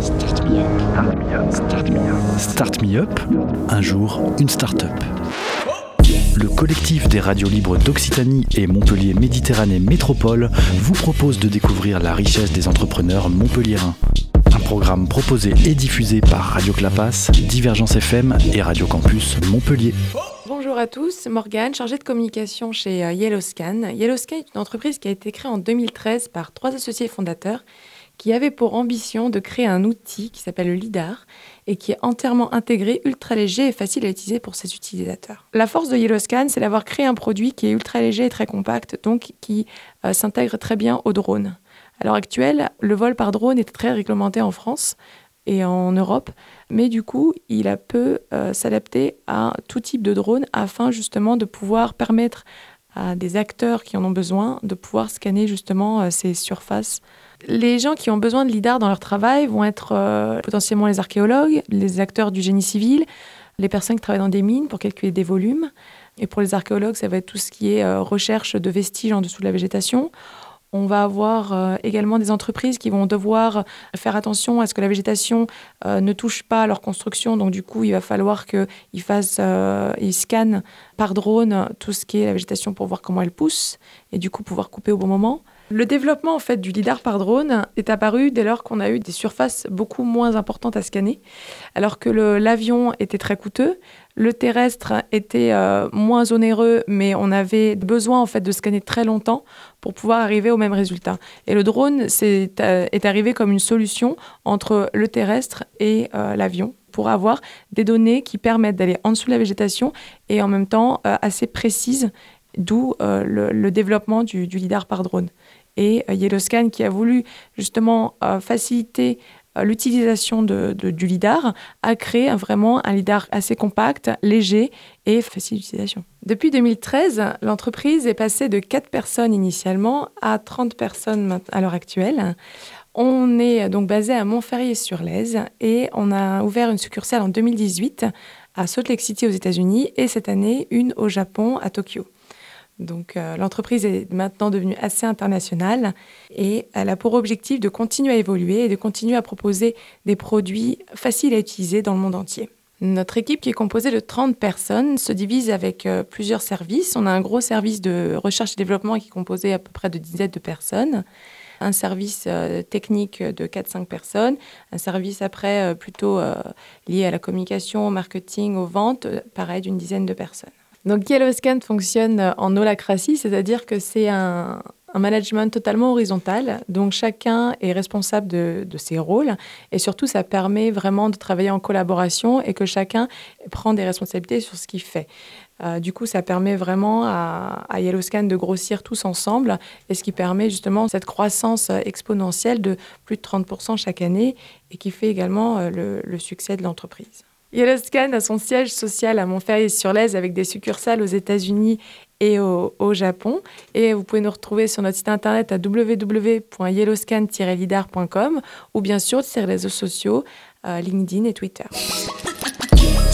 Start me up. Start me up. Start Me Up, un jour, une start-up. Le collectif des radios libres d'Occitanie et Montpellier Méditerranée Métropole vous propose de découvrir la richesse des entrepreneurs montpelliérains. Un programme proposé et diffusé par Radio Clapas, Divergence FM et Radio Campus Montpellier. Bonjour à tous, Morgane, chargée de communication chez euh, Yellowscan. Yellowscan est une entreprise qui a été créée en 2013 par trois associés fondateurs qui avaient pour ambition de créer un outil qui s'appelle le LIDAR et qui est entièrement intégré, ultra léger et facile à utiliser pour ses utilisateurs. La force de Yellowscan, c'est d'avoir créé un produit qui est ultra léger et très compact, donc qui euh, s'intègre très bien au drone. À l'heure actuelle, le vol par drone est très réglementé en France et en Europe, mais du coup, il a peut euh, s'adapter à tout type de drone afin justement de pouvoir permettre à des acteurs qui en ont besoin de pouvoir scanner justement euh, ces surfaces. Les gens qui ont besoin de LIDAR dans leur travail vont être euh, potentiellement les archéologues, les acteurs du génie civil, les personnes qui travaillent dans des mines pour calculer des volumes. Et pour les archéologues, ça va être tout ce qui est euh, recherche de vestiges en dessous de la végétation. On va avoir euh, également des entreprises qui vont devoir faire attention à ce que la végétation euh, ne touche pas leur construction. Donc du coup, il va falloir qu'ils fassent, euh, ils scannent par drone tout ce qui est la végétation pour voir comment elle pousse et du coup pouvoir couper au bon moment. Le développement en fait du lidar par drone est apparu dès lors qu'on a eu des surfaces beaucoup moins importantes à scanner, alors que l'avion était très coûteux, le terrestre était euh, moins onéreux, mais on avait besoin en fait de scanner très longtemps pour pouvoir arriver au même résultat. Et le drone c'est, euh, est arrivé comme une solution entre le terrestre et euh, l'avion pour avoir des données qui permettent d'aller en dessous de la végétation et en même temps assez précises, d'où le, développement du lidar par drone. Et euh, Yellowscan qui a voulu justement euh, faciliter euh, l'utilisation de, du lidar a créé vraiment un lidar assez compact, léger et facile d'utilisation. Depuis 2013, l'entreprise est passée de 4 personnes initialement à 30 personnes à l'heure actuelle. On est donc basé à Montferrier-sur-Lèze et on a ouvert une succursale en 2018 à Salt Lake City aux États-Unis et cette année une au Japon à Tokyo. Donc euh, l'entreprise est maintenant devenue assez internationale et elle a pour objectif de continuer à évoluer et de continuer à proposer des produits faciles à utiliser dans le monde entier. Notre équipe, qui est composée de 30 personnes, se divise avec euh, plusieurs services. On a un gros service de recherche et développement qui est composé à peu près de dizaines de personnes, un service euh, technique de 4-5 personnes, un service après plutôt lié à la communication, au marketing, aux ventes, pareil d'une dizaine de personnes. Donc Yellowscan fonctionne euh, en holacratie, c'est-à-dire que c'est un, management totalement horizontal, donc chacun est responsable de, ses rôles et surtout ça permet vraiment de travailler en collaboration et que chacun prend des responsabilités sur ce qu'il fait. Euh, du coup, ça permet vraiment à, à Yellowscan de grossir tous ensemble et ce qui permet justement cette croissance euh, exponentielle de plus de 30% chaque année et qui fait également le, le succès de l'entreprise. Yellowscan a son siège social à Montferrier-sur-Lèze avec des succursales aux États-Unis et au, au Japon. Et vous pouvez nous retrouver sur notre site internet à www.yellowscan-lidar.com ou bien sûr sur les réseaux sociaux, euh, LinkedIn et Twitter.